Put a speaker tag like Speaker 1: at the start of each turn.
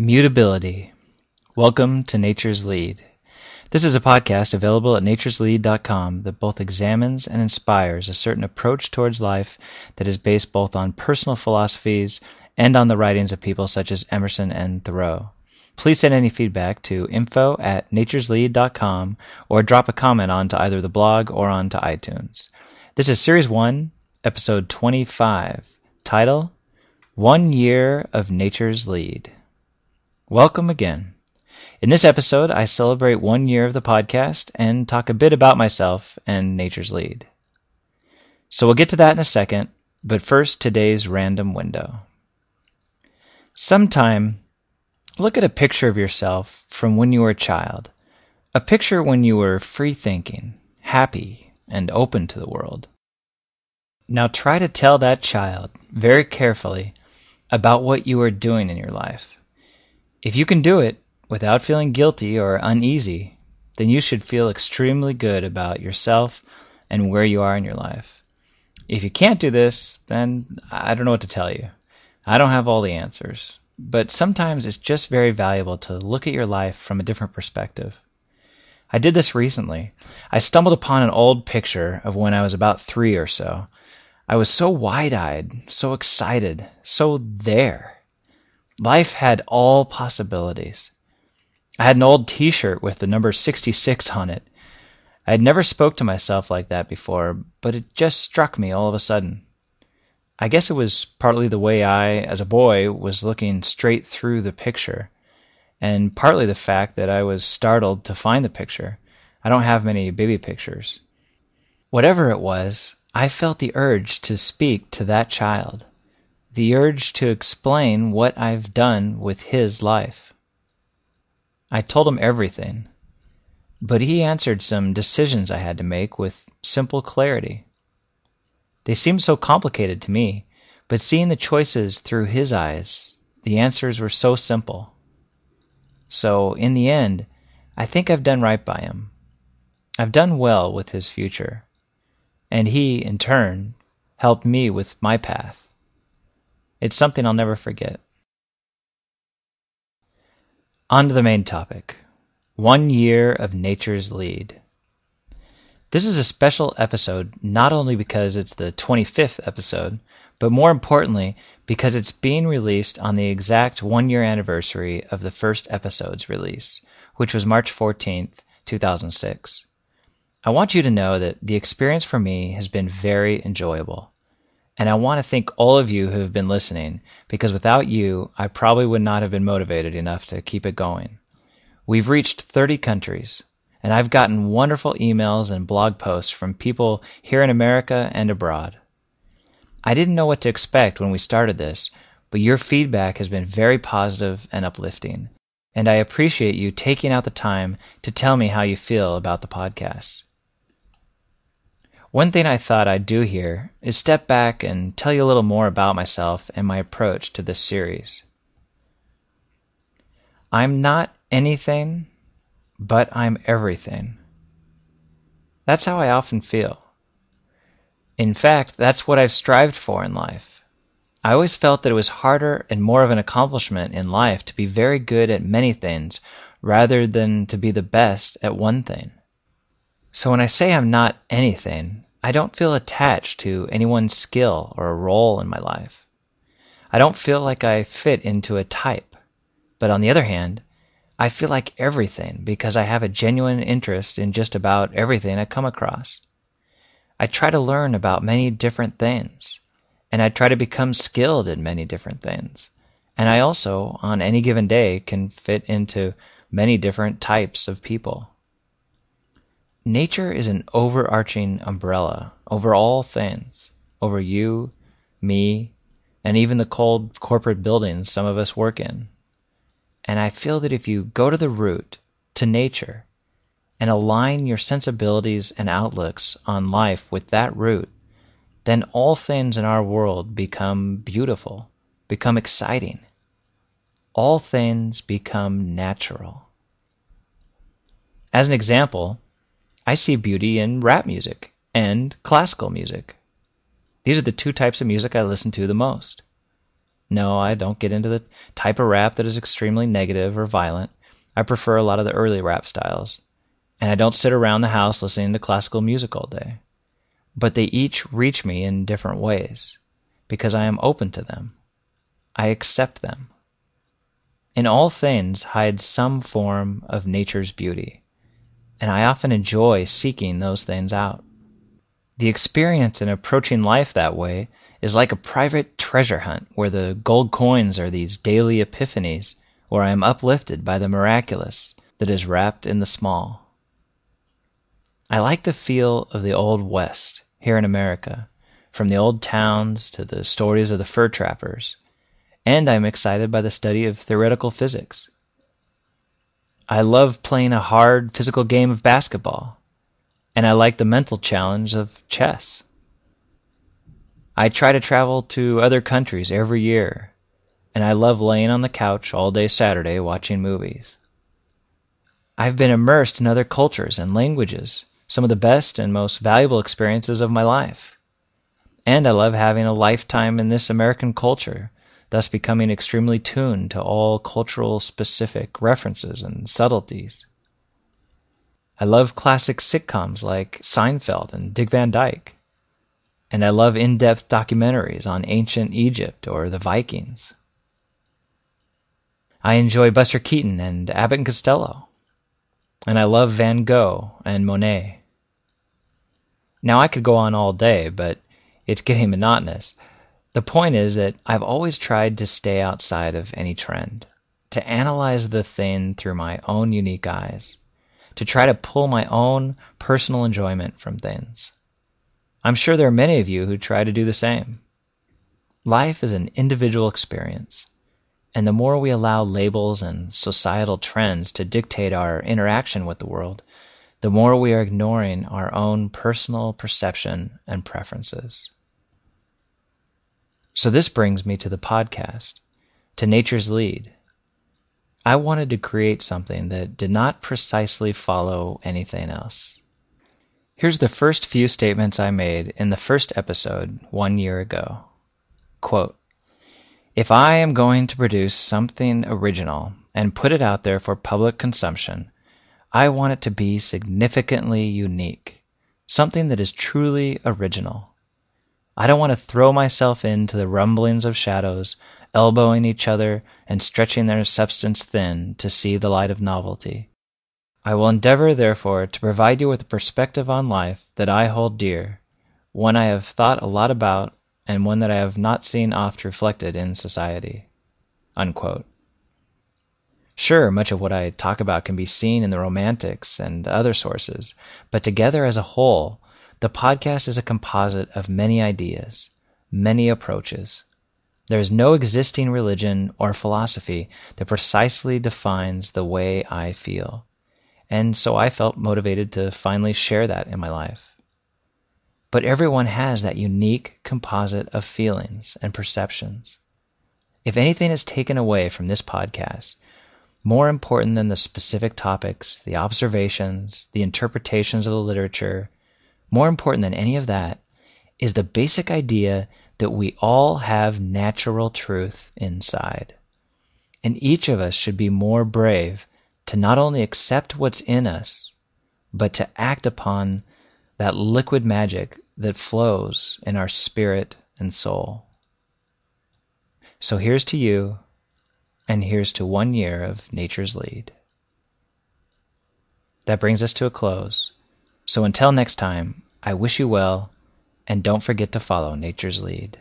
Speaker 1: Mutability. Welcome to Nature's Lead. This is a podcast available at natureslead.com that both examines and inspires a certain approach towards life that is based both on personal philosophies and on the writings of people such as Emerson and Thoreau. Please send any feedback to info at natureslead.com or drop a comment onto either the blog or onto iTunes. This is Series 1, Episode 25. Title One Year of Nature's Lead. Welcome again. In this episode, I celebrate one year of the podcast and talk a bit about myself and Nature's Lead. So we'll get to that in a second, but first, today's random window. Sometime, look at a picture of yourself from when you were a child, a picture when you were free thinking, happy, and open to the world. Now try to tell that child, very carefully, about what you are doing in your life if you can do it without feeling guilty or uneasy, then you should feel extremely good about yourself and where you are in your life. If you can't do this, then I don't know what to tell you. I don't have all the answers. But sometimes it's just very valuable to look at your life from a different perspective. I did this recently. I stumbled upon an old picture of when I was about three or so. I was so wide eyed, so excited, so there. Life had all possibilities. I had an old T-shirt with the number 66 on it. I had never spoke to myself like that before, but it just struck me all of a sudden. I guess it was partly the way I, as a boy, was looking straight through the picture, and partly the fact that I was startled to find the picture. I don't have many baby pictures. Whatever it was, I felt the urge to speak to that child the urge to explain what I've done with his life. I told him everything, but he answered some decisions I had to make with simple clarity. They seemed so complicated to me, but seeing the choices through his eyes, the answers were so simple. So, in the end, I think I've done right by him. I've done well with his future. And he, in turn, helped me with my path. It's something I'll never forget. On to the main topic one year of nature's lead. This is a special episode not only because it's the 25th episode, but more importantly because it's being released on the exact one year anniversary of the first episode's release, which was March 14th, 2006. I want you to know that the experience for me has been very enjoyable. And I want to thank all of you who have been listening, because without you, I probably would not have been motivated enough to keep it going. We've reached 30 countries, and I've gotten wonderful emails and blog posts from people here in America and abroad. I didn't know what to expect when we started this, but your feedback has been very positive and uplifting, and I appreciate you taking out the time to tell me how you feel about the podcast. One thing I thought I'd do here is step back and tell you a little more about myself and my approach to this series. I'm not anything, but I'm everything. That's how I often feel. In fact, that's what I've strived for in life. I always felt that it was harder and more of an accomplishment in life to be very good at many things rather than to be the best at one thing. So when I say I'm not anything, I don't feel attached to anyone's skill or a role in my life. I don't feel like I fit into a type. But on the other hand, I feel like everything because I have a genuine interest in just about everything I come across. I try to learn about many different things, and I try to become skilled in many different things. And I also, on any given day, can fit into many different types of people. Nature is an overarching umbrella over all things, over you, me, and even the cold corporate buildings some of us work in. And I feel that if you go to the root, to nature, and align your sensibilities and outlooks on life with that root, then all things in our world become beautiful, become exciting. All things become natural. As an example, I see beauty in rap music and classical music. These are the two types of music I listen to the most. No, I don't get into the type of rap that is extremely negative or violent. I prefer a lot of the early rap styles. And I don't sit around the house listening to classical music all day. But they each reach me in different ways because I am open to them. I accept them. In all things hides some form of nature's beauty, and I often enjoy seeking those things out. The experience in approaching life that way is like a private treasure hunt where the gold coins are these daily epiphanies, where I am uplifted by the miraculous that is wrapped in the small. I like the feel of the Old West here in America, from the old towns to the stories of the fur trappers, and I'm excited by the study of theoretical physics. I love playing a hard physical game of basketball and I like the mental challenge of chess. I try to travel to other countries every year, and I love laying on the couch all day Saturday watching movies. I've been immersed in other cultures and languages, some of the best and most valuable experiences of my life. And I love having a lifetime in this American culture, thus becoming extremely tuned to all cultural specific references and subtleties. I love classic sitcoms like Seinfeld and Dick Van Dyke. And I love in depth documentaries on ancient Egypt or the Vikings. I enjoy Buster Keaton and Abbott and Costello. And I love Van Gogh and Monet. Now I could go on all day, but it's getting monotonous. The point is that I've always tried to stay outside of any trend, to analyze the thing through my own unique eyes to try to pull my own personal enjoyment from things. I'm sure there are many of you who try to do the same. Life is an individual experience, and the more we allow labels and societal trends to dictate our interaction with the world, the more we are ignoring our own personal perception and preferences. So this brings me to the podcast, to Nature's Lead, I wanted to create something that did not precisely follow anything else. Here's the first few statements I made in the first episode one year ago. Quote, if I am going to produce something original and put it out there for public consumption, I want it to be significantly unique, something that is truly original. I don't want to throw myself into the rumblings of shadows elbowing each other and stretching their substance thin to see the light of novelty. I will endeavor, therefore, to provide you with a perspective on life that I hold dear, one I have thought a lot about, and one that I have not seen oft reflected in society. Unquote. Sure, much of what I talk about can be seen in the Romantics and other sources, but together as a whole, the podcast is a composite of many ideas, many approaches, there is no existing religion or philosophy that precisely defines the way I feel. And so I felt motivated to finally share that in my life. But everyone has that unique composite of feelings and perceptions. If anything is taken away from this podcast, more important than the specific topics, the observations, the interpretations of the literature, more important than any of that, is the basic idea that we all have natural truth inside. And each of us should be more brave to not only accept what's in us, but to act upon that liquid magic that flows in our spirit and soul. So here's to you, and here's to one year of Nature's Lead. That brings us to a close. So until next time, I wish you well and don't forget to follow nature's lead.